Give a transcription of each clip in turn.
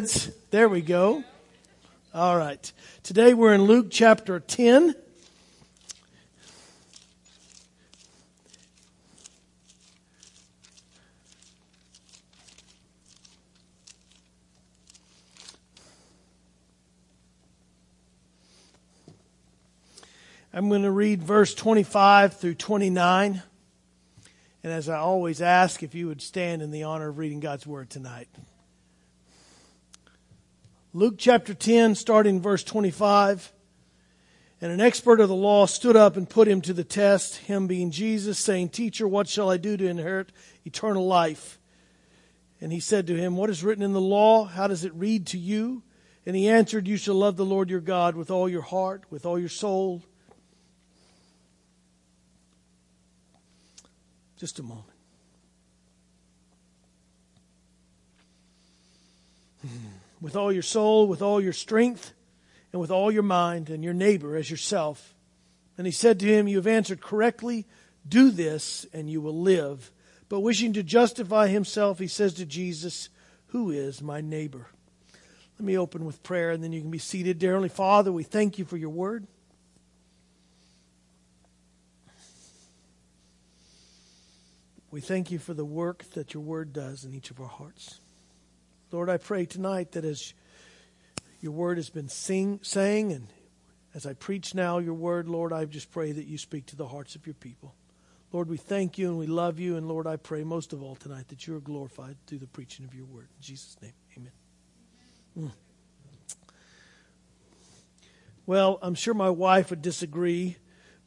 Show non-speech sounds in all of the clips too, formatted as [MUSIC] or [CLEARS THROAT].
kids. There we go. All right. Today we're in Luke chapter 10. I'm going to read verse 25 through 29. And as I always ask, if you would stand in the honor of reading God's word tonight. Luke chapter 10, starting verse 25. And an expert of the law stood up and put him to the test, him being Jesus, saying, Teacher, what shall I do to inherit eternal life? And he said to him, What is written in the law? How does it read to you? And he answered, You shall love the Lord your God with all your heart, with all your soul. Just a moment. [LAUGHS] With all your soul, with all your strength, and with all your mind, and your neighbor as yourself. And he said to him, You have answered correctly. Do this, and you will live. But wishing to justify himself, he says to Jesus, Who is my neighbor? Let me open with prayer, and then you can be seated. Dear Heavenly Father, we thank you for your word. We thank you for the work that your word does in each of our hearts. Lord, I pray tonight that as your word has been sing, saying, and as I preach now your word, Lord, I just pray that you speak to the hearts of your people. Lord, we thank you and we love you. And Lord, I pray most of all tonight that you are glorified through the preaching of your word. In Jesus' name, amen. Mm. Well, I'm sure my wife would disagree,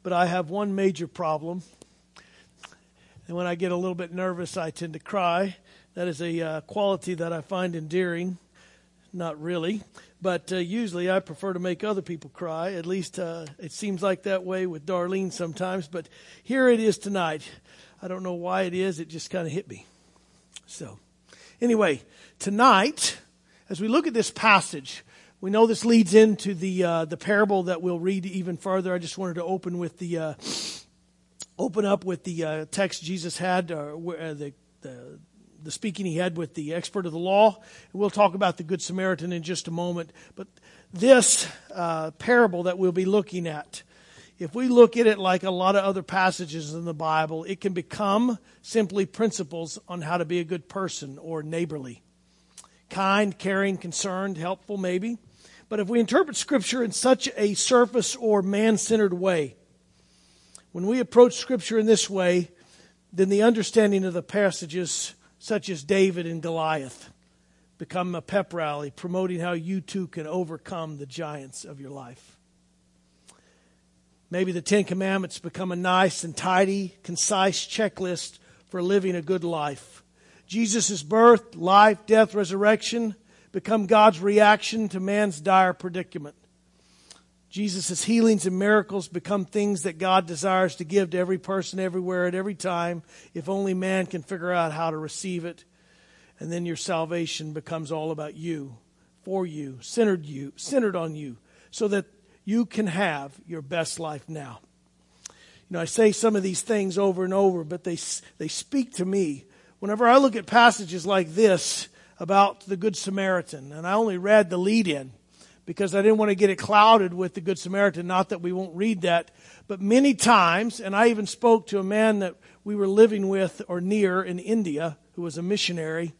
but I have one major problem. And when I get a little bit nervous, I tend to cry. That is a uh, quality that I find endearing. Not really, but uh, usually I prefer to make other people cry. At least uh, it seems like that way with Darlene sometimes. But here it is tonight. I don't know why it is. It just kind of hit me. So, anyway, tonight, as we look at this passage, we know this leads into the uh, the parable that we'll read even further. I just wanted to open with the uh, open up with the uh, text Jesus had, uh, the, the the speaking he had with the expert of the law. We'll talk about the Good Samaritan in just a moment. But this uh, parable that we'll be looking at, if we look at it like a lot of other passages in the Bible, it can become simply principles on how to be a good person or neighborly. Kind, caring, concerned, helpful, maybe. But if we interpret Scripture in such a surface or man centered way, when we approach Scripture in this way, then the understanding of the passages such as David and Goliath, become a pep rally promoting how you too can overcome the giants of your life. Maybe the Ten Commandments become a nice and tidy, concise checklist for living a good life. Jesus' birth, life, death, resurrection become God's reaction to man's dire predicament. Jesus' healings and miracles become things that God desires to give to every person everywhere at every time if only man can figure out how to receive it. And then your salvation becomes all about you, for you, centered you, centered on you, so that you can have your best life now. You know, I say some of these things over and over, but they they speak to me. Whenever I look at passages like this about the good Samaritan, and I only read the lead in, because I didn't want to get it clouded with the Good Samaritan. Not that we won't read that, but many times, and I even spoke to a man that we were living with or near in India who was a missionary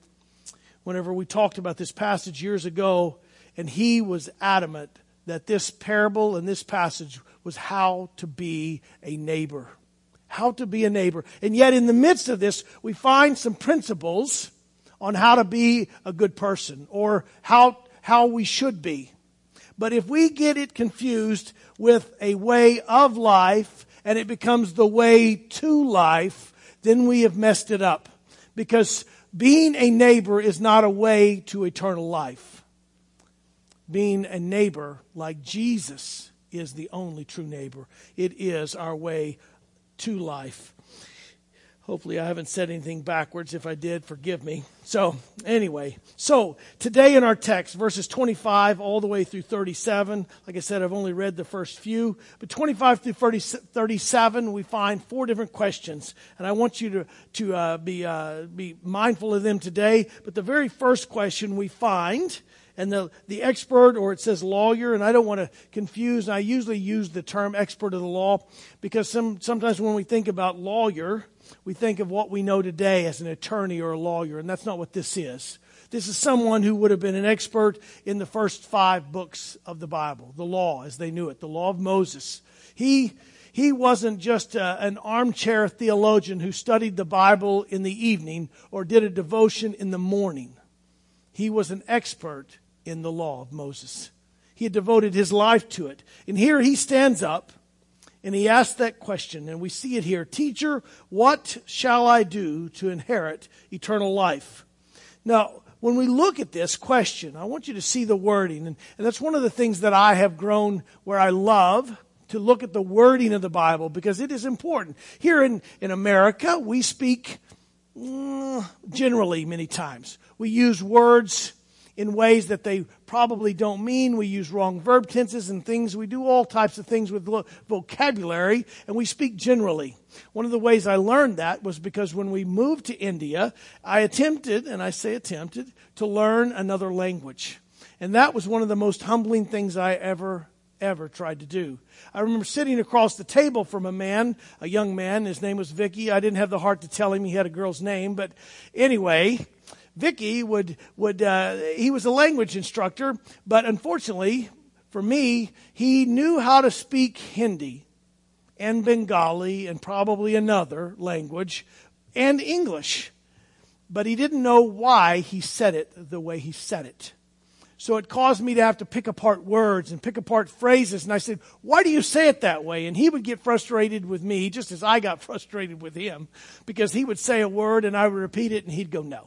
whenever we talked about this passage years ago, and he was adamant that this parable and this passage was how to be a neighbor. How to be a neighbor. And yet, in the midst of this, we find some principles on how to be a good person or how, how we should be. But if we get it confused with a way of life and it becomes the way to life, then we have messed it up. Because being a neighbor is not a way to eternal life. Being a neighbor like Jesus is the only true neighbor. It is our way to life. Hopefully, I haven't said anything backwards. If I did, forgive me. So, anyway, so today in our text, verses 25 all the way through 37, like I said, I've only read the first few, but 25 through 30, 37, we find four different questions. And I want you to, to uh, be, uh, be mindful of them today. But the very first question we find, and the, the expert, or it says lawyer, and I don't want to confuse, I usually use the term expert of the law because some, sometimes when we think about lawyer, we think of what we know today as an attorney or a lawyer, and that's not what this is. This is someone who would have been an expert in the first five books of the Bible, the law as they knew it, the law of Moses. He, he wasn't just a, uh, an armchair theologian who studied the Bible in the evening or did a devotion in the morning. He was an expert in the law of Moses. He had devoted his life to it. And here he stands up and he asked that question, and we see it here Teacher, what shall I do to inherit eternal life? Now, when we look at this question, I want you to see the wording, and, and that's one of the things that I have grown where I love to look at the wording of the Bible because it is important. Here in, in America, we speak mm, generally many times. We use words in ways that they probably don't mean. We use wrong verb tenses and things. We do all types of things with vocabulary, and we speak generally. One of the ways I learned that was because when we moved to India, I attempted, and I say attempted, to learn another language. And that was one of the most humbling things I ever, ever tried to do. I remember sitting across the table from a man, a young man. His name was Vicky. I didn't have the heart to tell him he had a girl's name, but anyway, Vicky would, would uh, he was a language instructor, but unfortunately for me, he knew how to speak Hindi and Bengali and probably another language and English. But he didn't know why he said it the way he said it. So it caused me to have to pick apart words and pick apart phrases. And I said, Why do you say it that way? And he would get frustrated with me, just as I got [LAUGHS] frustrated with him, because he would say a word and I would repeat it and he'd go, No.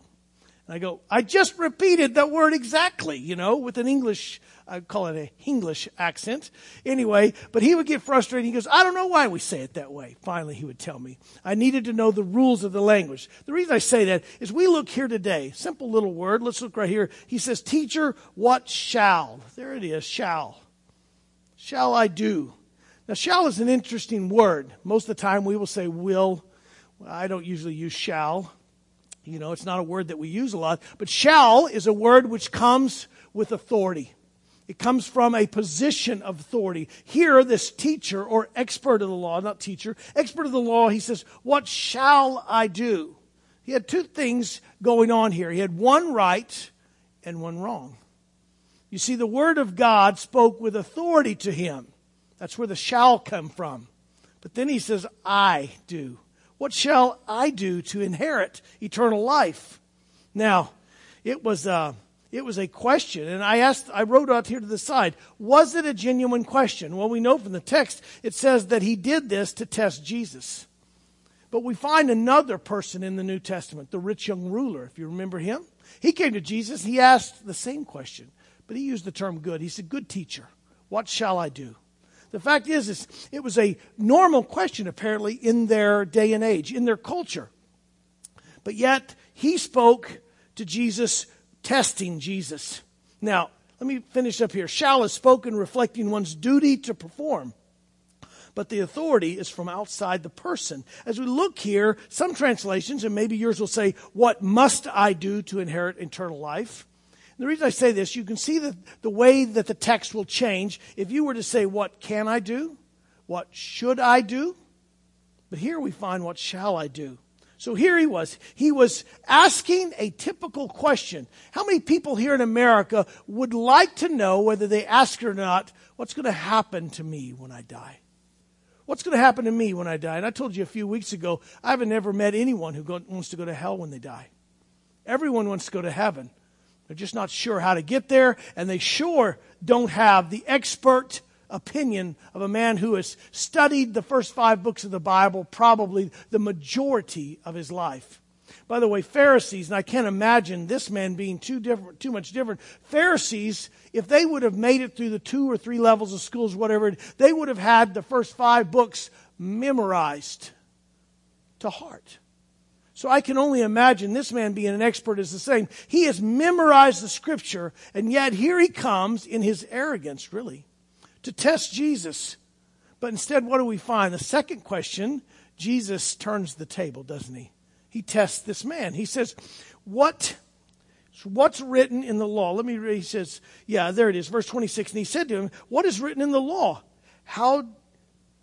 And I go, I just repeated that word exactly, you know, with an English, I call it a English accent. Anyway, but he would get frustrated. He goes, I don't know why we say it that way. Finally, he would tell me. I needed to know the rules of the language. The reason I say that is we look here today, simple little word. Let's look right here. He says, teacher, what shall? There it is, shall. Shall I do? Now, shall is an interesting word. Most of the time we will say will. I don't usually use shall. You know, it's not a word that we use a lot, but shall is a word which comes with authority. It comes from a position of authority. Here, this teacher or expert of the law, not teacher, expert of the law, he says, What shall I do? He had two things going on here. He had one right and one wrong. You see, the Word of God spoke with authority to him. That's where the shall come from. But then he says, I do. What shall I do to inherit eternal life? Now, it was a, uh, it was a question, and I asked, I wrote out here to the side, was it a genuine question? Well, we know from the text, it says that he did this to test Jesus. But we find another person in the New Testament, the rich young ruler, if you remember him. He came to Jesus, he asked the same question, but he used the term good. He said, Good teacher, what shall I do? The fact is, is, it was a normal question apparently in their day and age, in their culture. But yet, he spoke to Jesus, testing Jesus. Now, let me finish up here. Shall is spoken reflecting one's duty to perform. But the authority is from outside the person. As we look here, some translations, and maybe yours will say, What must I do to inherit eternal life? The reason I say this, you can see the, the way that the text will change if you were to say, What can I do? What should I do? But here we find, What shall I do? So here he was. He was asking a typical question. How many people here in America would like to know, whether they ask or not, what's going to happen to me when I die? What's going to happen to me when I die? And I told you a few weeks ago, I haven't ever met anyone who wants to go to hell when they die. Everyone wants to go to heaven. They're just not sure how to get there, and they sure don't have the expert opinion of a man who has studied the first five books of the Bible, probably the majority of his life. By the way, Pharisees, and I can't imagine this man being too different, too much different. Pharisees, if they would have made it through the two or three levels of schools, whatever, they would have had the first five books memorized to heart. So I can only imagine this man being an expert is the same. He has memorized the scripture, and yet here he comes in his arrogance, really, to test Jesus. But instead, what do we find? The second question, Jesus turns the table, doesn't he? He tests this man. He says, What what's written in the law? Let me read. He says, yeah, there it is, verse 26. And he said to him, What is written in the law? How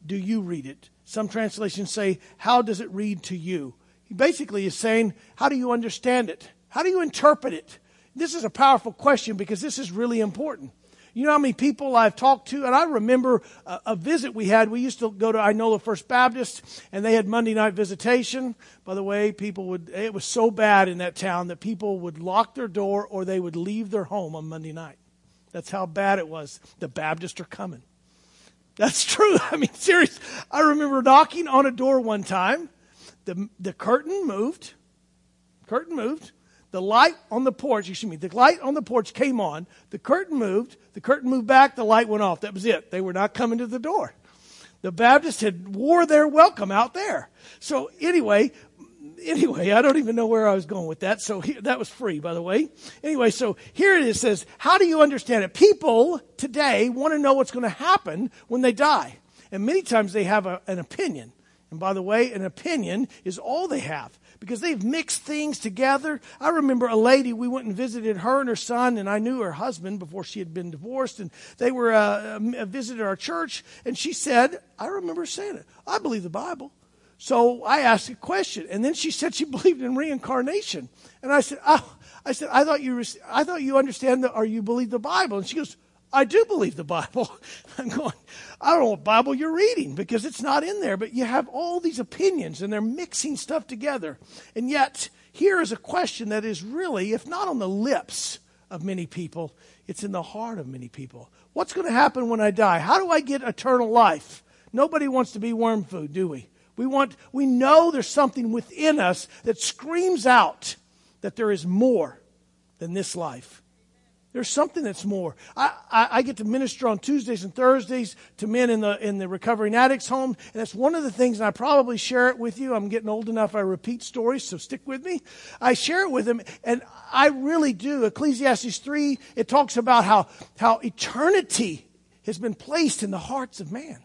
do you read it? Some translations say, How does it read to you? He basically is saying, How do you understand it? How do you interpret it? This is a powerful question because this is really important. You know how many people I've talked to? And I remember a, a, visit we had. We used to go to Inola First Baptist, and they had Monday night visitation. By the way, people would, it was so bad in that town that people would lock their door or they would leave their home on Monday night. That's how bad it was. The Baptists are coming. That's [LAUGHS] true. I mean, serious. I remember knocking on a door one time. The, the curtain moved. Curtain moved. The light on the porch, excuse me, the light on the porch came on. The curtain moved. The curtain moved back. The light went off. That was it. They were not coming to the door. The Baptists had wore their welcome out there. So anyway, anyway, I don't even know where I was going with that. So that was free, by the way. Anyway, so here it is, says, how do you understand it? People today want to know what's going to happen when they die. And many times they have a, an opinion. And by the way, an opinion is all they have because they've mixed things together. I remember a lady, we went and visited her and her son, and I knew her husband before she had been divorced, and they were uh, uh visited our church, and she said, I remember saying it, I believe the Bible. So I asked a question, and then she said she [LAUGHS] believed in reincarnation, and I said, oh, I said, I thought you, I thought you understand the, or you believe the Bible, and she goes, I do believe the Bible. [LAUGHS] I'm going, I don't know what Bible you're reading because it's not in there, but you have all these opinions and they're mixing stuff together. And yet, here is a question that is really, if not on the lips of many people, it's in the heart of many people. What's going to happen when I die? How do I get eternal life? Nobody wants to be worm food, do we? We want, we know there's something within us that screams out that there is more than this life. There's something that's more. I, I, I, get to minister on Tuesdays and Thursdays to men in the in the recovering addicts home, and that's one of the things. And I probably share it with you. I'm getting old enough. I repeat stories, so stick with me. I share it with them, and I really do. Ecclesiastes three it talks about how how eternity has been placed in the hearts of man.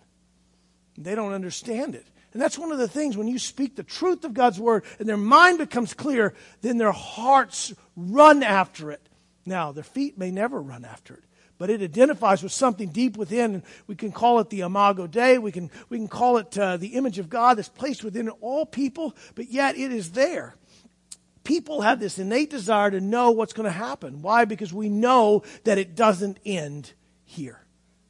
They don't understand it. And that's one of the things when you speak the truth of God's word and their mind becomes clear, then their hearts run after it. Now, their feet may never run after it, but it identifies with something deep within. And we can call it the Imago Dei. We can, we can call it uh, the image of God that's placed within all people, but yet it is there. People have this innate desire to know what's going to happen. Why? Because we know that it doesn't end here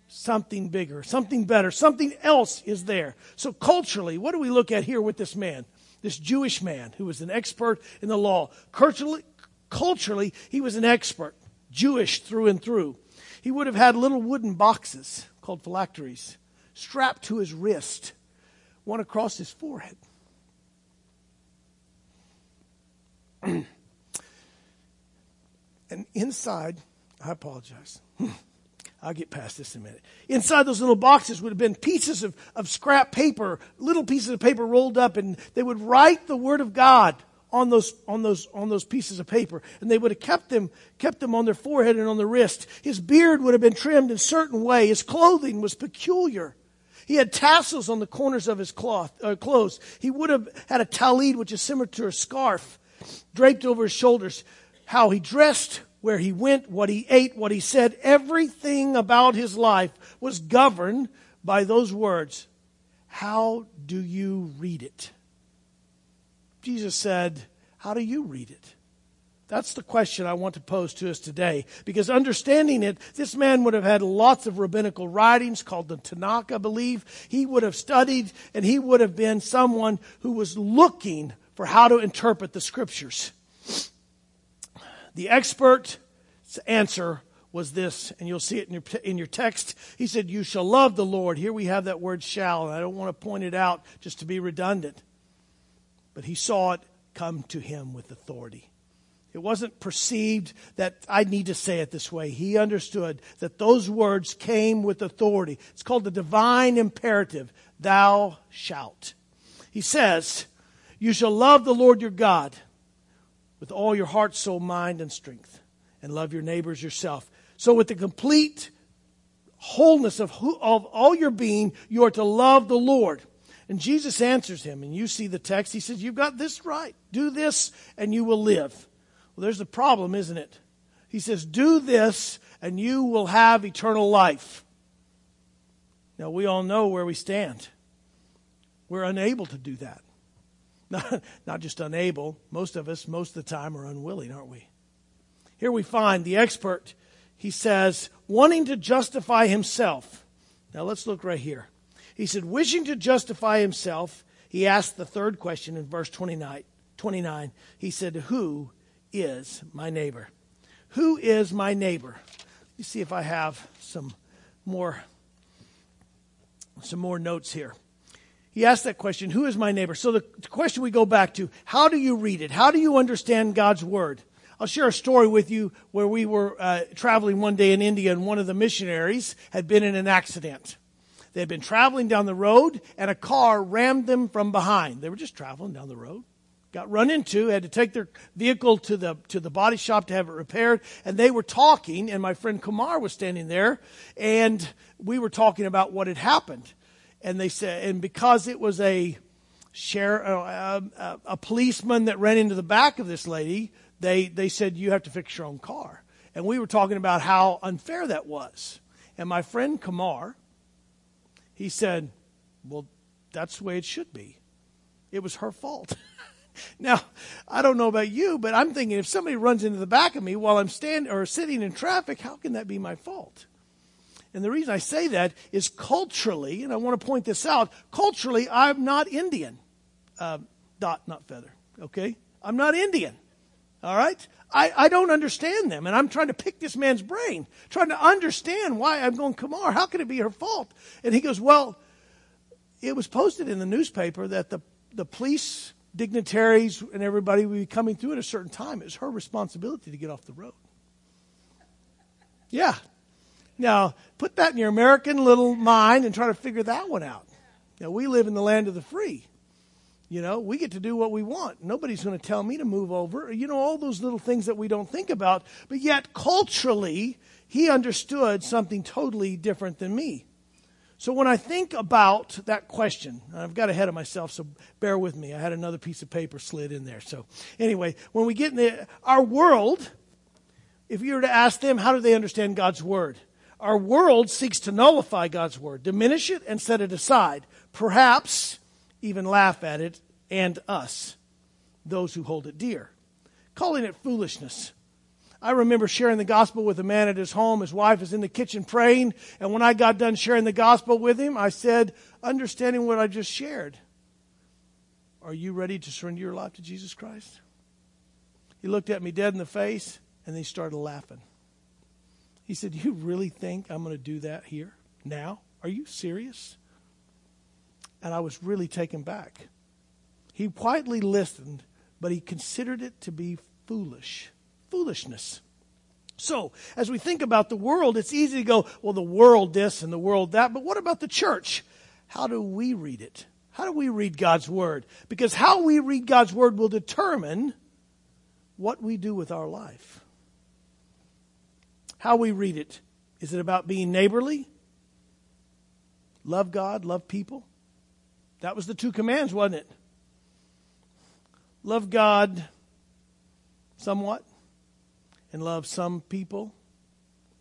something bigger, something better, something else is there. So, culturally, what do we look at here with this man? This Jewish man who was an expert in the law. Culturally, culturally, he was an expert, Jewish through and through. He would have had little wooden boxes called phylacteries strapped to his wrist, one across his forehead. [CLEARS THROAT] and inside, I apologize. [CLEARS THROAT] I'll get past this in a minute. Inside those little boxes would have been pieces of, of scrap paper, little pieces of paper rolled up, and they would write the Word of God on those, on those, on those pieces of paper. And they would have kept them, kept them on their forehead and on their wrist. His beard would have been trimmed in a certain way. His clothing was peculiar. He had tassels on the corners of his cloth, uh, clothes. He would have had a tallit, which is similar to a scarf, draped over his shoulders. How he dressed where he went, what he ate, what he said, everything about his life was governed by those words. How do you read it? Jesus said, How do you read it? That's the question I want to pose to us today. Because understanding it, this man would have had lots of rabbinical writings called the Tanakh, I believe. He would have studied and he would have been someone who was looking for how to interpret the scriptures. The expert's answer was this, and you'll see it in your, in your text. He said, You shall love the Lord. Here we have that word shall, and I don't want to point it out just to be redundant. But he saw it come to him with authority. It wasn't perceived that I need to say it this way. He understood that those words came with authority. It's called the divine imperative Thou shalt. He says, You shall love the Lord your God with all your heart, soul, mind, and strength, and love your neighbors yourself. So, with the complete wholeness of, who, of all your being, you are to love the Lord. And Jesus answers him, and you see the text. He says, You've got this right. Do this, and you will live. Well, there's the problem, isn't it? He says, Do this and you will have eternal life. Now, we all know where we stand. We're unable to do that. [LAUGHS] Not, not just unable, most of us, most of the time, are unwilling, aren't we? Here we find the expert, he says, wanting to justify himself. Now let's look right here. He said, wishing to justify himself, he asked the third question in verse 29. 29 he said, Who is my neighbor? Who is my neighbor? Let me see if I have some more some more notes here. He asked that question, Who is my neighbor? So the question we go back to, how do you read it? How do you understand God's word? I'll share a story with you where we were uh, traveling one day in India and one of the missionaries had been in an accident. They had been traveling down the road and a car rammed them from behind. They were just traveling down the road. Got run into, had to take their vehicle to the, to the body shop to have it repaired. And they were talking and my friend Kumar was standing there and we were talking about what had happened. And they said, and because it was a share, uh, a, a policeman that ran into the back of this lady, they, they said, you have to fix your own car. And we were talking about how unfair that was. And my friend Kumar, he said, well, that's the way it should be. It was her fault. [LAUGHS] now, I don't know about you, but I'm thinking if somebody runs into the back of me while I'm standing or sitting in traffic, how can that be my fault? And the reason I say that is culturally, and I want to point this out, culturally, I'm not Indian. Uh, dot, not feather. Okay? I'm not Indian. All right? I, I don't understand them. And I'm trying to pick this man's brain, trying to understand why I'm going, Kumar, how can it be her fault? And he goes, Well, it was posted in the newspaper that the, the police dignitaries and everybody would be coming through at a certain time. It was her responsibility to get off the road. Yeah. Now, put that in your American little mind and try to figure that one out. Now, we live in the land of the free. You know, we get to do what we want. Nobody's going to tell me to move over. You know, all those little things that we don't think about. But yet, culturally, he understood something totally different than me. So when I think about that question, I've got ahead of myself, so bear with me. I had another piece of paper slid in there. So anyway, when we get in the, our world, if you were to ask them, how do they understand God's word? Our world seeks to nullify God's word, diminish it and set it aside. Perhaps even laugh at it, and us, those who hold it dear, calling it foolishness. I remember sharing the gospel with a man at his home. His wife is in the kitchen praying, and when I got done sharing the gospel with him, I said, understanding what I just shared, Are you ready to surrender your life to Jesus Christ? He looked at me dead in the face, and he started laughing. He said, You really think I'm going to do that here? Now? Are you serious? And I was really taken back. He quietly listened, but he considered it to be foolish. Foolishness. So, as we think about the world, it's easy to go, well, the world this and the world that, but what about the church? How do we read it? How do we read God's Word? Because how we read God's Word will determine what we do with our life. How we read it. Is it about being neighborly? Love God, love people? That was the two commands, wasn't it? Love God somewhat and love some people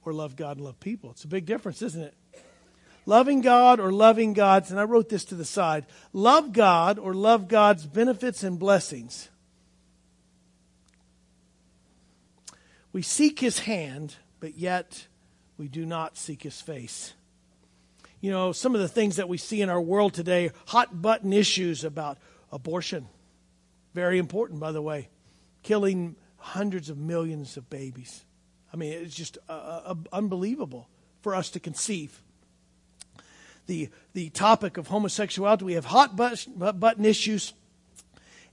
or love God and love people. It's a big difference, isn't it? Loving God or loving God's, and I wrote this to the side love God or love God's benefits and blessings. We seek his hand, but yet we do not seek his face you know, some of the things that we see in our world today, hot button issues about abortion. Very important, by the way. Killing hundreds of millions of babies. I mean, it's just uh, uh, unbelievable for us to conceive. The, the topic of homosexuality, we have hot button issues,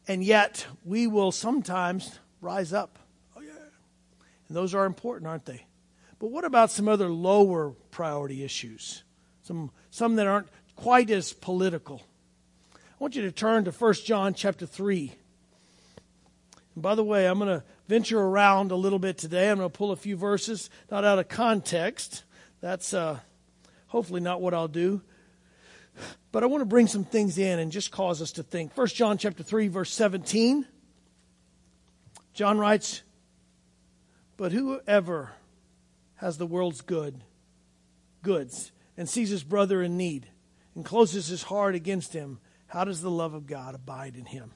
and yet we will sometimes rise up. Oh, yeah. And those are important, aren't they? But what about some other lower priority issues? Some, some that aren't quite as political. I want you to turn to 1 John chapter 3. And by the way, I'm going to venture around a little bit today. I'm going to pull a few verses, not out of context. That's uh, hopefully not what I'll do. But I want to bring some things in and just cause us to think. 1 John chapter 3, verse 17. John writes, But whoever has the world's good, goods, and sees his brother in need, and closes his heart against him, how does the love of God abide in him?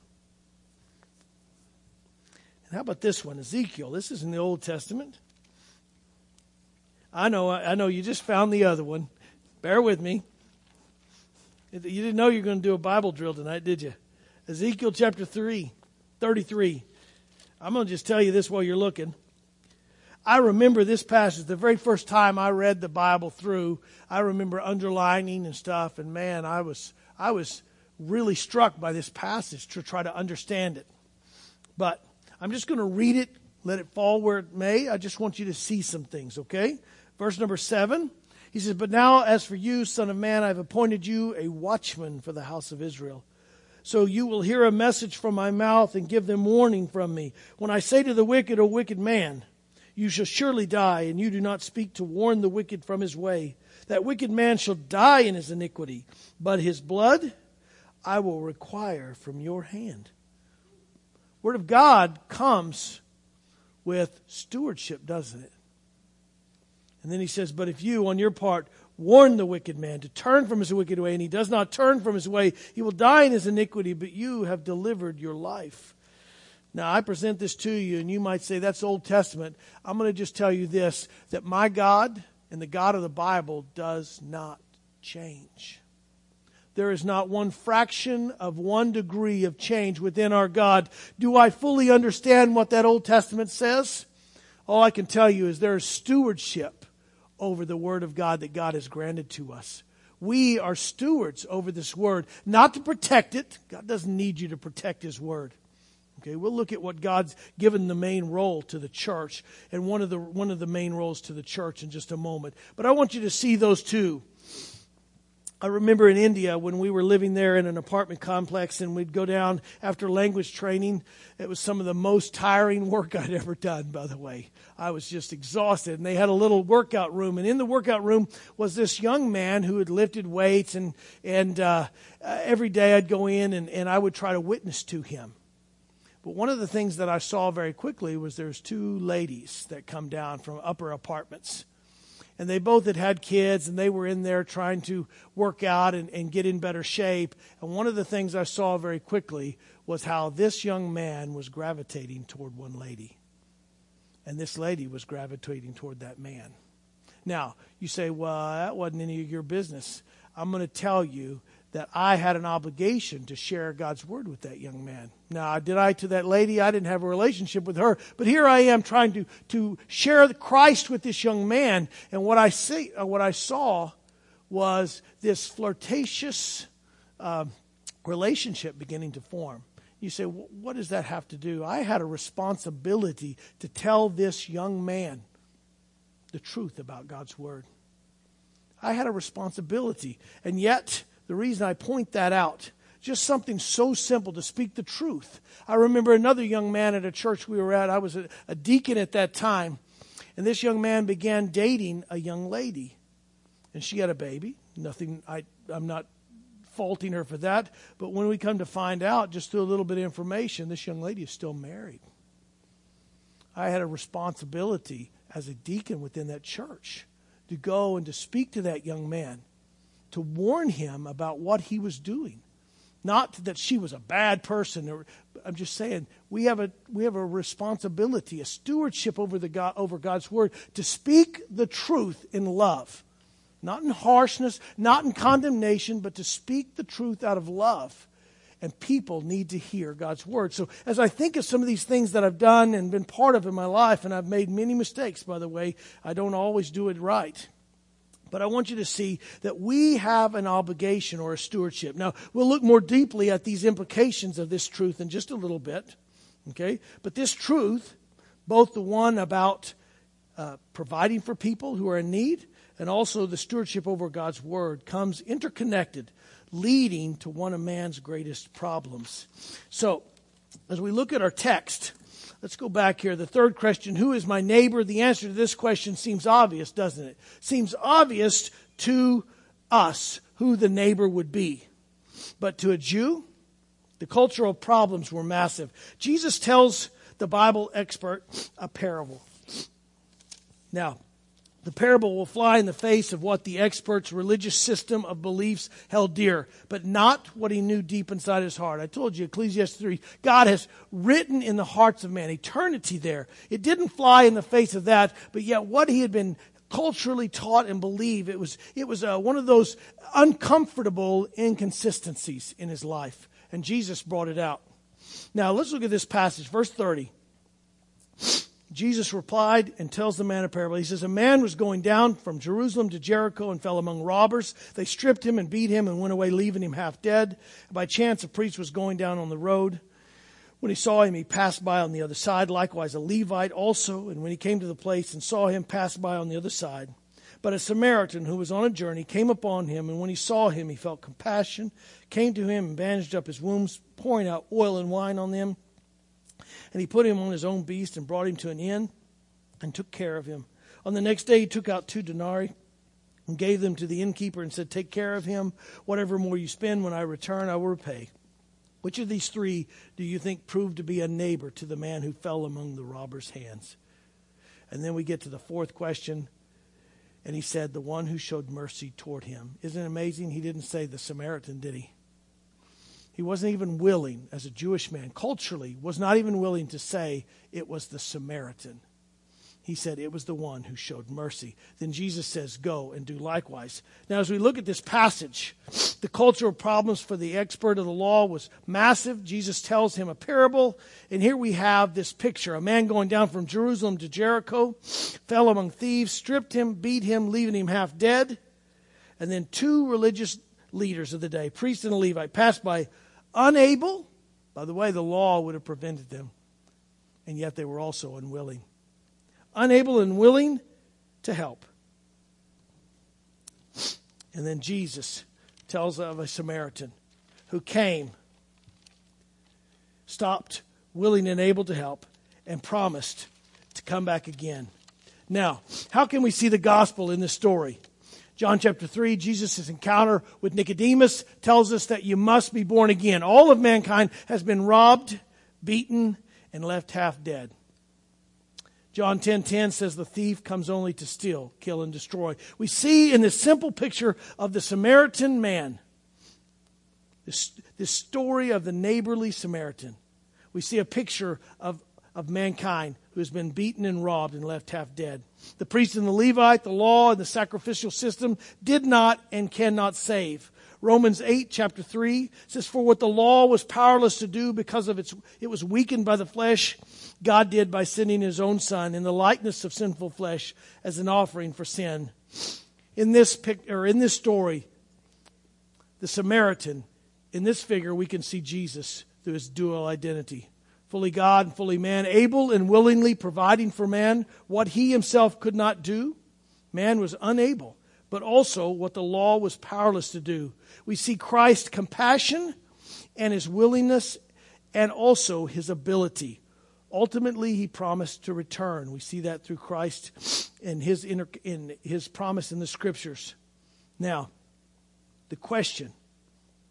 And how about this one, Ezekiel? This is in the Old Testament. I know, I know you just found the other one. Bear with me. You didn't know you were going to do a Bible drill tonight, did you? Ezekiel chapter 3, 33. I'm going to just tell you this while you're looking. I remember this passage the very first time I read the Bible through. I remember underlining and stuff, and man, I was I was really struck by this passage to try to understand it. But I'm just going to read it, let it fall where it may. I just want you to see some things, okay? Verse number seven. He says, But now, as for you, Son of Man, I've appointed you a watchman for the house of Israel. So you will hear a message from my mouth and give them warning from me. When I say to the wicked, O wicked man, you shall surely die, and you do not speak to warn the wicked from his way. That wicked man shall die in his iniquity, but his blood I will require from your hand. Word of God comes with stewardship, doesn't it? And then he says, But if you, on your part, warn the wicked man to turn from his wicked way, and he does not turn from his way, he will die in his iniquity, but you have delivered your life. Now, I present this to you, and you might say, That's Old Testament. I'm going to just tell you this that my God and the God of the Bible does not change. There is not one fraction of one degree of change within our God. Do I fully understand what that Old Testament says? All I can tell you is there is stewardship over the Word of God that God has granted to us. We are stewards over this Word, not to protect it. God doesn't need you to protect His Word. Okay, we'll look at what God's given the main role to the church and one of the, one of the main roles to the church in just a moment. But I want you to see those two. I remember in India when we were living there in an apartment complex and we'd go down after language training. It was some of the most tiring [LAUGHS] work I'd ever done, by the way. I was just exhausted. And they had a little workout room. And in the workout room was this young man who had lifted weights. And, and uh, every day I'd go in and, and I would try to witness to him. But one of the things that I saw very quickly was there's two ladies that come down from upper apartments and they both had had kids and they were in there trying to work out and, and get in better shape. And one of the things I saw very quickly was how this young man was gravitating toward one lady. And this lady was gravitating toward that man. Now, you say, well, that wasn't any of your business. I'm going to tell you that I had an obligation to share God's word with that young man. Now, did I to that lady? I didn't have a relationship with her, but here I am trying to, to share Christ with this young man. And what I see, uh, what I saw was this flirtatious uh, relationship beginning to form. You say, what does that have to do? I had a responsibility to tell this young man the truth about God's word. I had a responsibility. And yet, the reason I point that out, just something so simple to speak the truth. I remember another young man at a church we were at. I was a, a deacon at that time. And this young man began dating a young lady. And she had a baby. Nothing, I, I'm not faulting her for that. But when we come to find out, just through a little bit of information, this young lady is still married. I had a responsibility as a deacon within that church to go and to speak to that young man to warn him about what he was doing. Not that she was a bad person. Or, I'm just saying we have a we have a responsibility, a stewardship over the God, over God's word to speak the truth in love, not in harshness, not in condemnation, but to speak the truth out of love. And people need to hear God's word. So as I think of some of these things that I've done and been part of in my life, and I've made many mistakes, by the way, I don't always do it right. But I want you to see that we have an obligation or a stewardship. Now, we'll look more deeply at these implications of this truth in just a little bit. Okay? But this truth, both the one about uh, providing for people who are in need and also the stewardship over God's word, comes interconnected, leading to one of man's greatest problems. So, as we look at our text, Let's go back here. The third question, who is my neighbor? The answer to this question seems obvious, doesn't it? Seems obvious to us who the neighbor would be. But to a Jew, the cultural problems were massive. Jesus tells the Bible expert a parable. Now, the parable will fly in the face of what the expert's religious system of beliefs held dear, but not what he knew deep inside his heart. I told you, Ecclesiastes 3, God has written in the hearts of man eternity there. It didn't fly in the face of that, but yet what he had been culturally taught and believed, it was, it was uh, one of those uncomfortable inconsistencies in his life. And Jesus brought it out. Now, let's look at this passage, verse 30. Jesus replied and tells the man a parable. He says, A man was going down from Jerusalem to Jericho and fell among robbers. They stripped him and beat him and went away, leaving him half dead. By chance, a priest was going down on the road. When he saw him, he passed by on the other side. Likewise, a Levite also. And when he came to the place and saw him, passed by on the other side. But a Samaritan who was on a journey came upon him, and when he saw him, he felt compassion, came to him and bandaged up his wounds, pouring out oil and wine on them. And he put him on his own beast and brought him to an inn and took care of him. On the next day, he took out two denarii and gave them to the innkeeper and said, Take care of him. Whatever more you spend when I return, I will repay. Which of these three do you think proved to be a neighbor to the man who fell among the robber's hands? And then we get to the fourth question. And he said, The one who showed mercy toward him. Isn't it amazing? He didn't say the Samaritan, did he? He wasn't even willing, as a Jewish man, culturally, was not even willing to say it was the Samaritan. He said it was the one who showed mercy. Then Jesus says, Go and do likewise. Now, as we look at this passage, the cultural problems for the expert of the law was massive. Jesus tells him a parable. And here we have this picture a man going down from Jerusalem to Jericho, fell among thieves, stripped him, beat him, leaving him half dead. And then two religious leaders of the day, priest and a Levite, passed by unable. By the way, the law would have prevented them. And yet they were also unwilling. Unable and willing to help. And then Jesus tells of a Samaritan who came, stopped, willing and able to help, and promised to come back again. Now, how can we see the gospel in this story? John chapter 3, Jesus' encounter with Nicodemus tells us that you must be born again. All of mankind has been robbed, beaten, and left half dead. John 10:10 10, 10 says the thief comes only to steal, kill and destroy. We see in this simple picture of the Samaritan man this, this story of the neighborly Samaritan. We see a picture of, of mankind who has been beaten and robbed and left half dead. The priest and the Levite, the law and the sacrificial system did not and cannot save. Romans 8, chapter 3 says, For what the law was powerless to do because of its, it was weakened by the flesh, God did by sending his own Son in the likeness of sinful flesh as an offering for sin. In this pic, or in this story, the Samaritan, in this figure, we can see Jesus through his dual identity fully God and fully man, able and willingly providing for man what he himself could not do. Man was unable, but also what the law was powerless to do. We see Christ's compassion and his willingness and also his ability. Ultimately, he promised to return. We see that through Christ and his, in his promise in the scriptures. Now, the question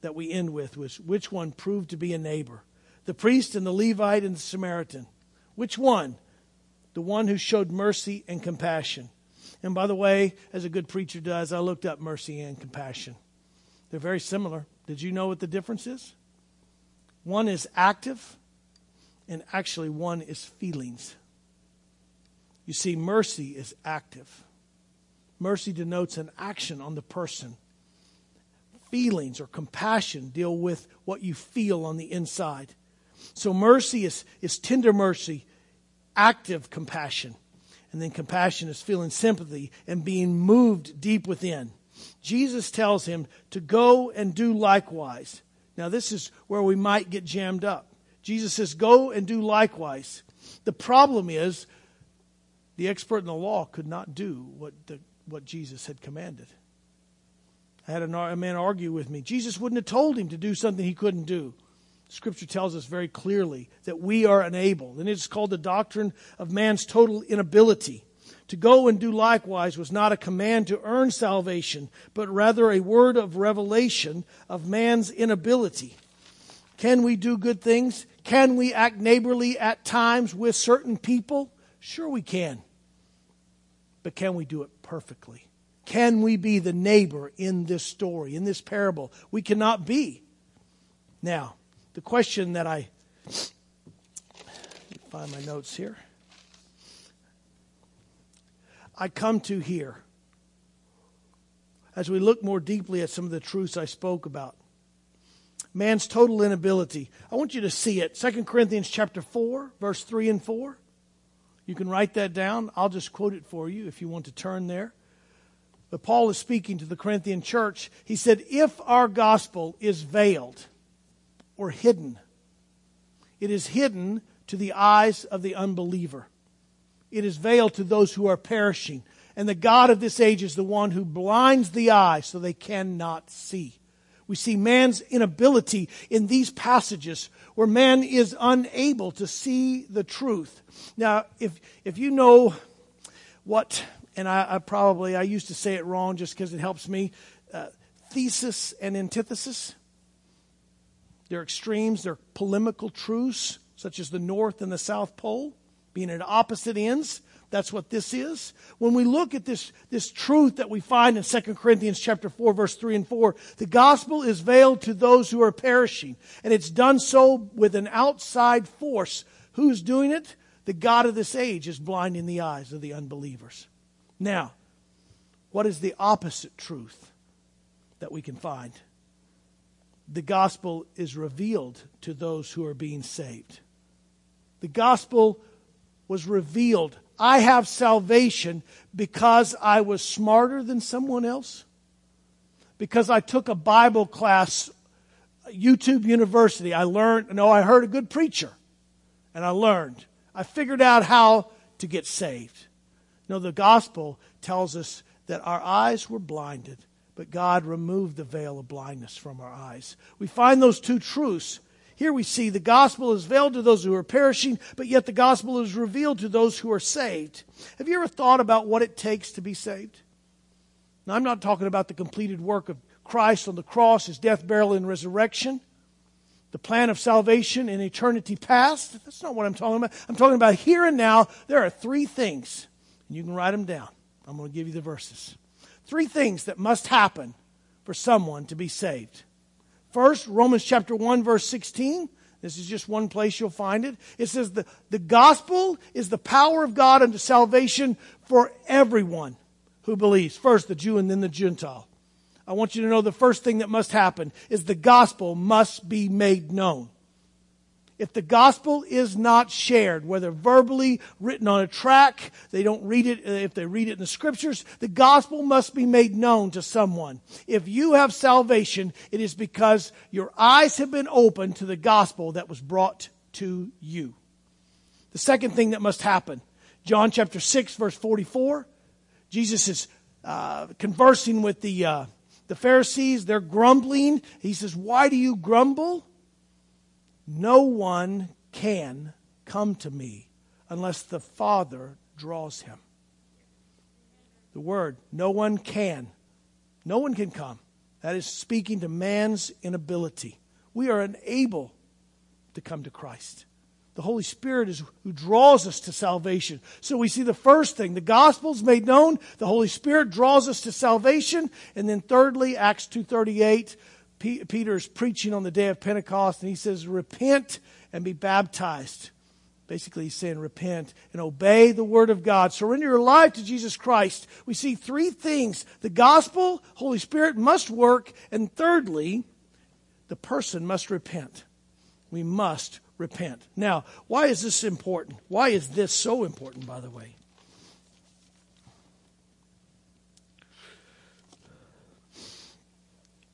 that we end with was which one proved to be a neighbor? The priest and the Levite and the Samaritan. Which one? The one who showed mercy and compassion. And by the way, as a good preacher does, I looked up mercy and compassion. They're very similar. Did you know what the difference is? One is active, and actually, one is feelings. You see, mercy is active. Mercy denotes an action on the person. Feelings or compassion deal with what you feel on the inside. So mercy is, is tender mercy, active compassion. And then compassion is feeling sympathy and being moved deep within. Jesus tells him to go and do likewise. Now, this is where we might get jammed up. Jesus says, Go and do likewise. The problem is, the expert in the law could not do what, the, what Jesus had commanded. I had a, a man argue with me. Jesus wouldn't have told him to do something he couldn't do. Scripture tells us very clearly that we are unable. And it's called the doctrine of man's total inability. To go and do likewise was not a command to earn salvation, but rather a word of revelation of man's inability. Can we do good things? Can we act neighborly at times with certain people? Sure, we can. but can we do it perfectly? Can we be the neighbor in this story, in this parable? We cannot be. Now, the question that I find my notes here. I come to here as we look more deeply at some of the truths I spoke about. Man's total inability. I want you to see it. 2 Corinthians chapter 4, verse 3 and 4. You can write that down. I'll just quote it for you if you want to turn there. But Paul is speaking to the Corinthian church. He said, If our gospel is veiled or hidden, it is hidden to the eyes of the unbeliever. It is veiled to those who are perishing. And the God of this age is the one who blinds the eye so they cannot see. We see man's inability in these passages where man is unable to see the truth. Now, if, if you know what, and I, I probably, I used to say it wrong just because it helps me, uh, thesis and antithesis. They're extremes, they're polemical truths, such as the North and the South Pole being at opposite ends. That's what this is. When we look at this, this truth that we find in 2 Corinthians chapter 4, verse 3 and 4, the gospel is veiled to those who are perishing. And it's done so with an outside force. Who's doing it? The God of this age is blinding the eyes of the unbelievers. Now, what is the opposite truth that we can find? The gospel is revealed to those who are being saved. The gospel was revealed I have salvation because I was smarter than someone else? Because I took a Bible class, YouTube University. I learned, no, I heard a good preacher and I learned. I figured out how to get saved. No, the gospel tells us that our eyes were blinded, but God removed the veil of blindness from our eyes. We find those two truths here we see the gospel is veiled to those who are perishing, but yet the gospel is revealed to those who are saved. Have you ever thought about what it takes to be saved? Now, I'm not talking about the completed work of Christ on the cross, his death, burial, and resurrection, the plan of salvation in eternity past. That's not what I'm talking about. I'm talking about here and now. There are three things, and you can write them down. I'm going to give you the verses. Three things that must happen for someone to be saved. First, Romans chapter 1, verse 16. This is just one place you'll find it. It says the, the gospel is the power of God unto salvation for everyone who believes. First the Jew and then the Gentile. I want you to know the first thing that must happen is the gospel must be made known. If the gospel is not shared, whether verbally, written on a track, they don't read it, uh, if they read it in the scriptures, the gospel must be made known to someone. If you have salvation, it is because your eyes have been opened to the gospel that was brought to you. The second thing that must happen, John chapter 6 verse 44, Jesus is uh, conversing with the, uh, the Pharisees. They're grumbling. He says, why do you grumble? No one can come to me unless the Father draws him. The word, no one can. No one can come. That is speaking to man's inability. We are unable to come to Christ. The Holy Spirit is who draws us to salvation. So we see the first thing, the gospel's made known, the Holy Spirit draws us to salvation, and then thirdly, Acts 238, Peter's preaching on the day of Pentecost, and he says, Repent and be baptized. Basically, he's saying, Repent and obey the word of God. Surrender your life to Jesus Christ. We see three things the gospel, Holy Spirit must work, and thirdly, the person must repent. We must repent. Now, why is this important? Why is this so important, by the way?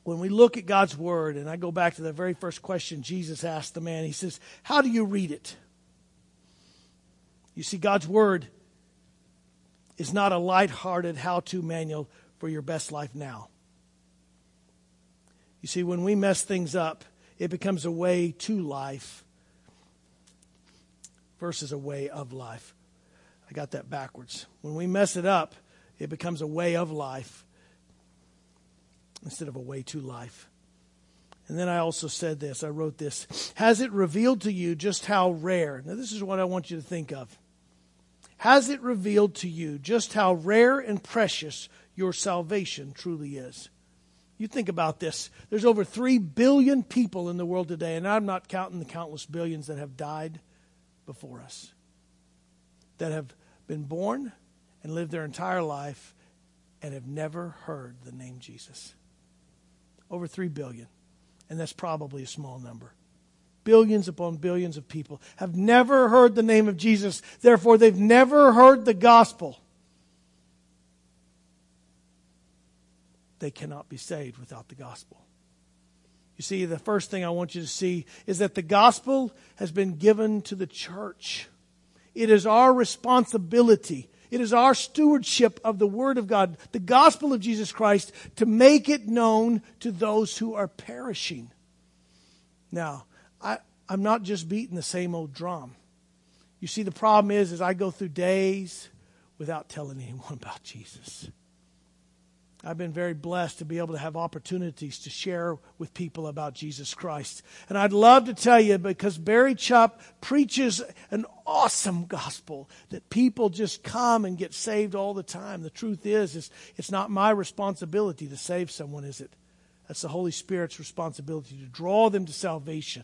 When we look at God's Word, and I go back to the very first question Jesus asked the man, he says, How do you read it? You see, God's Word is not a light-hearted how-to manual for your best life now. You see, when we mess things up, it becomes a way to life versus a way of life. I got that backwards. When we mess it up, it becomes a way of life instead of a way to life. And then I also said this, I wrote this. Has it revealed to you just how rare, now this is what I want you to think of. Has it revealed to you just how rare and precious your salvation truly is? You think about this. There's over 3 billion people in the world today, and I'm not counting the countless billions that have died before us, that have been born and lived their entire life and have never heard the name Jesus. Over 3 billion. And that's probably a small number. Billions upon billions of people have never heard the name of Jesus. Therefore, they've never heard the gospel. They cannot be saved without the gospel. You see, the first thing I want you to see is that the gospel has been given to the church. It is our responsibility. It is our stewardship of the Word of God, the gospel of Jesus Christ, to make it known to those who are perishing. Now, I, I'm not just beating the same old drum. You see, the problem is, is I go through days without telling anyone [LAUGHS] about Jesus. I've been very blessed to be able to have opportunities to share with people about Jesus Christ. And I'd love to tell you because Barry Chupp preaches an awesome gospel that people just come and get saved all the time. The truth is, is it's not my responsibility to save someone, is it? That's the Holy Spirit's responsibility to draw them to salvation.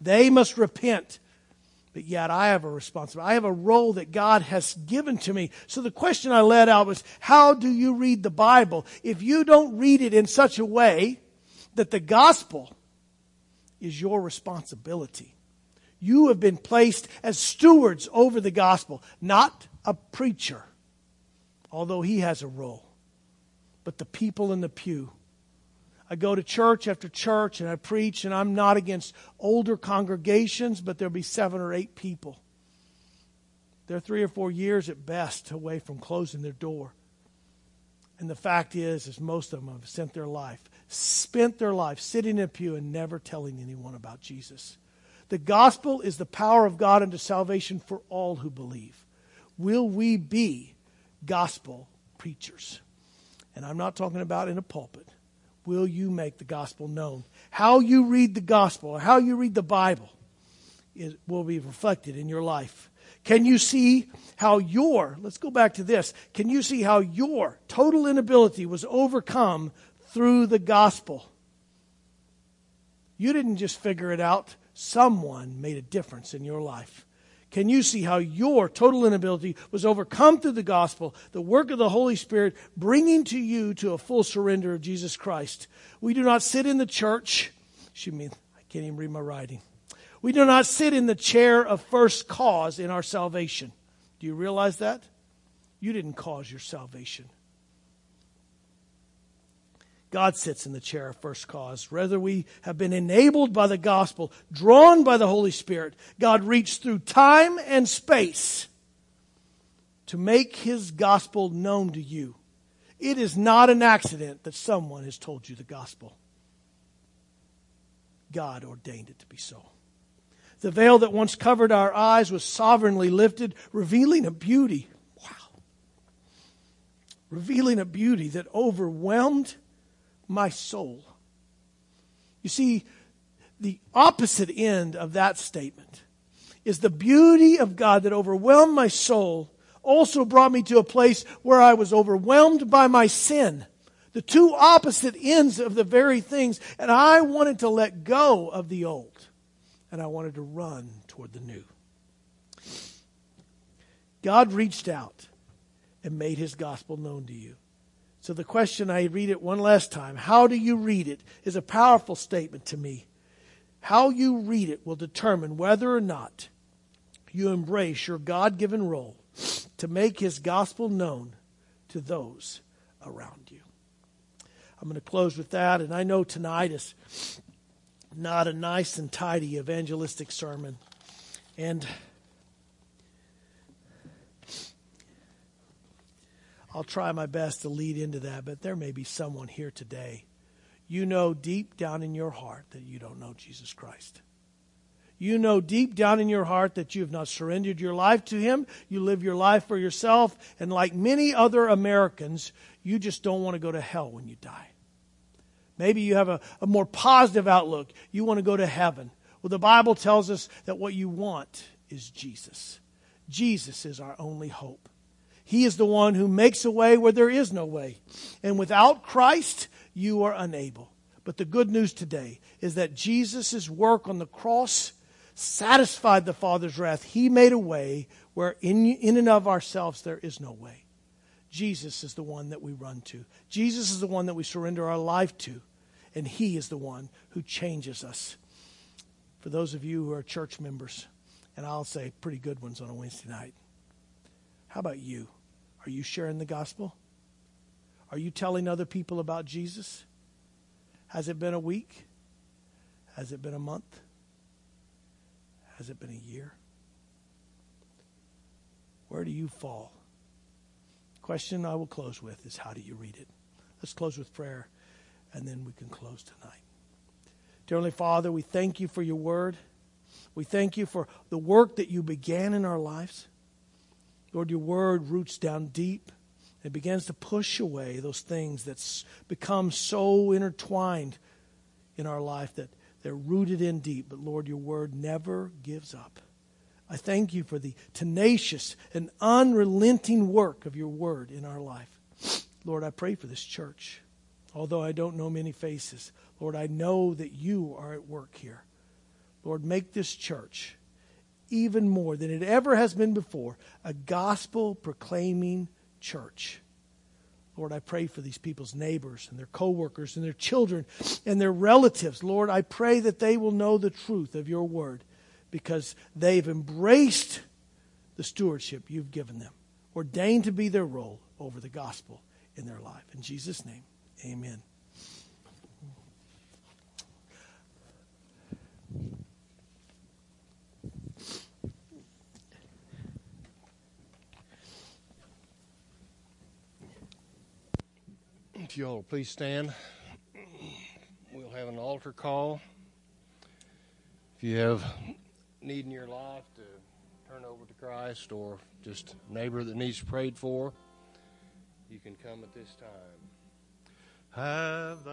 They must repent but yet I have a responsibility. I have a role that God has given to me. So the question I let out was, how do you read the Bible? If you don't read it in such a way that the gospel is your responsibility, you have been placed as stewards over the gospel, not a preacher, although he has a role, but the people in the pew I go to church after church and I preach, and I'm not against older congregations, but there'll be seven or eight people. They're three or four years at best away from closing their door. And the fact is, is most of them have spent their life, spent their life sitting in a pew and never telling anyone about Jesus. The gospel is the power of God unto salvation for all who believe. Will we be gospel preachers? And I'm not talking about in a pulpit will you make the gospel known? How you read the gospel or how you read the Bible is, will be reflected in your life. Can you see how your, let's go back to this, can you see how your total inability was overcome through the gospel? You didn't just figure it out, someone made a difference in your life can you see how your total inability was overcome through the gospel, the work of the Holy Spirit, bringing to you to a full surrender of Jesus Christ? We do not sit in the church. Excuse me, I can't even read my writing. We do not sit in the chair of first cause in our salvation. Do you realize that? You didn't cause your salvation. God sits in the chair of first cause. Whether we have been enabled by the gospel, drawn by the Holy Spirit, God reached through time and space to make his gospel known to you. It is not an accident that someone has told you the gospel. God ordained it to be so. The veil that once covered our eyes was sovereignly lifted, revealing a beauty. Wow. Revealing a beauty that overwhelmed my soul. You see, the opposite end of that statement is the beauty of God that overwhelmed my soul also brought me to a place where I was overwhelmed by my sin. The two opposite ends of the very things. And I wanted to let go of the old. And I wanted to run toward the new. God reached out and made his gospel known to you. So the question, I read it one last time, how do you read it, is a powerful statement to me. How you read it will determine whether or not you embrace your God given role to make his gospel known to those around you. I'm going to close with that, and I know tonight is not a nice and tidy evangelistic sermon. And I'll try my best to lead into that, but there may be someone here today. You know deep down in your heart that you don't know Jesus Christ. You know deep down in your heart that you have not surrendered your life to Him. You live your life for yourself. And like many other Americans, you just don't want to go to hell when you die. Maybe you have a, a more positive outlook. You want to go to heaven. Well, the Bible tells us that what you want is Jesus. Jesus is our only hope. He is the one who makes a way where there is no way. And without Christ, you are unable. But the good news today is that Jesus' work on the cross satisfied the Father's wrath. He made a way where in, in and of ourselves there is no way. Jesus is the one that we run to. Jesus is the one that we surrender our life to. And He is the one who changes us. For those of you who are church members, and I'll say pretty good ones on a Wednesday night, how about you? Are you sharing the gospel? Are you telling other people about Jesus? Has it been a week? Has it been a month? Has it been a year? Where do you fall? Question I will close with is how do you read it? Let's close with prayer and then we can close tonight. Dear Heavenly Father, we thank you for your word. We thank you for the work that you began in our lives. Lord, your word roots down deep. It begins to push away those things that become so intertwined in our life that they're rooted in deep. But Lord, your word never gives up. I thank you for the tenacious and unrelenting work of your word in our life. Lord, I pray for this church. Although I don't know many faces, Lord, I know that you are at work here. Lord, make this church even more than it ever has been before a gospel proclaiming church. Lord, I pray for these people's neighbors and their coworkers and their children and their relatives. Lord, I pray that they will know the truth of your word because they've embraced the stewardship you've given them, ordained to be their role over the gospel in their life. In Jesus' name, amen. If you all please stand, we'll have an altar call. If you have need in your life to turn over to Christ or just neighbor that needs prayed for, you can come at this time. Have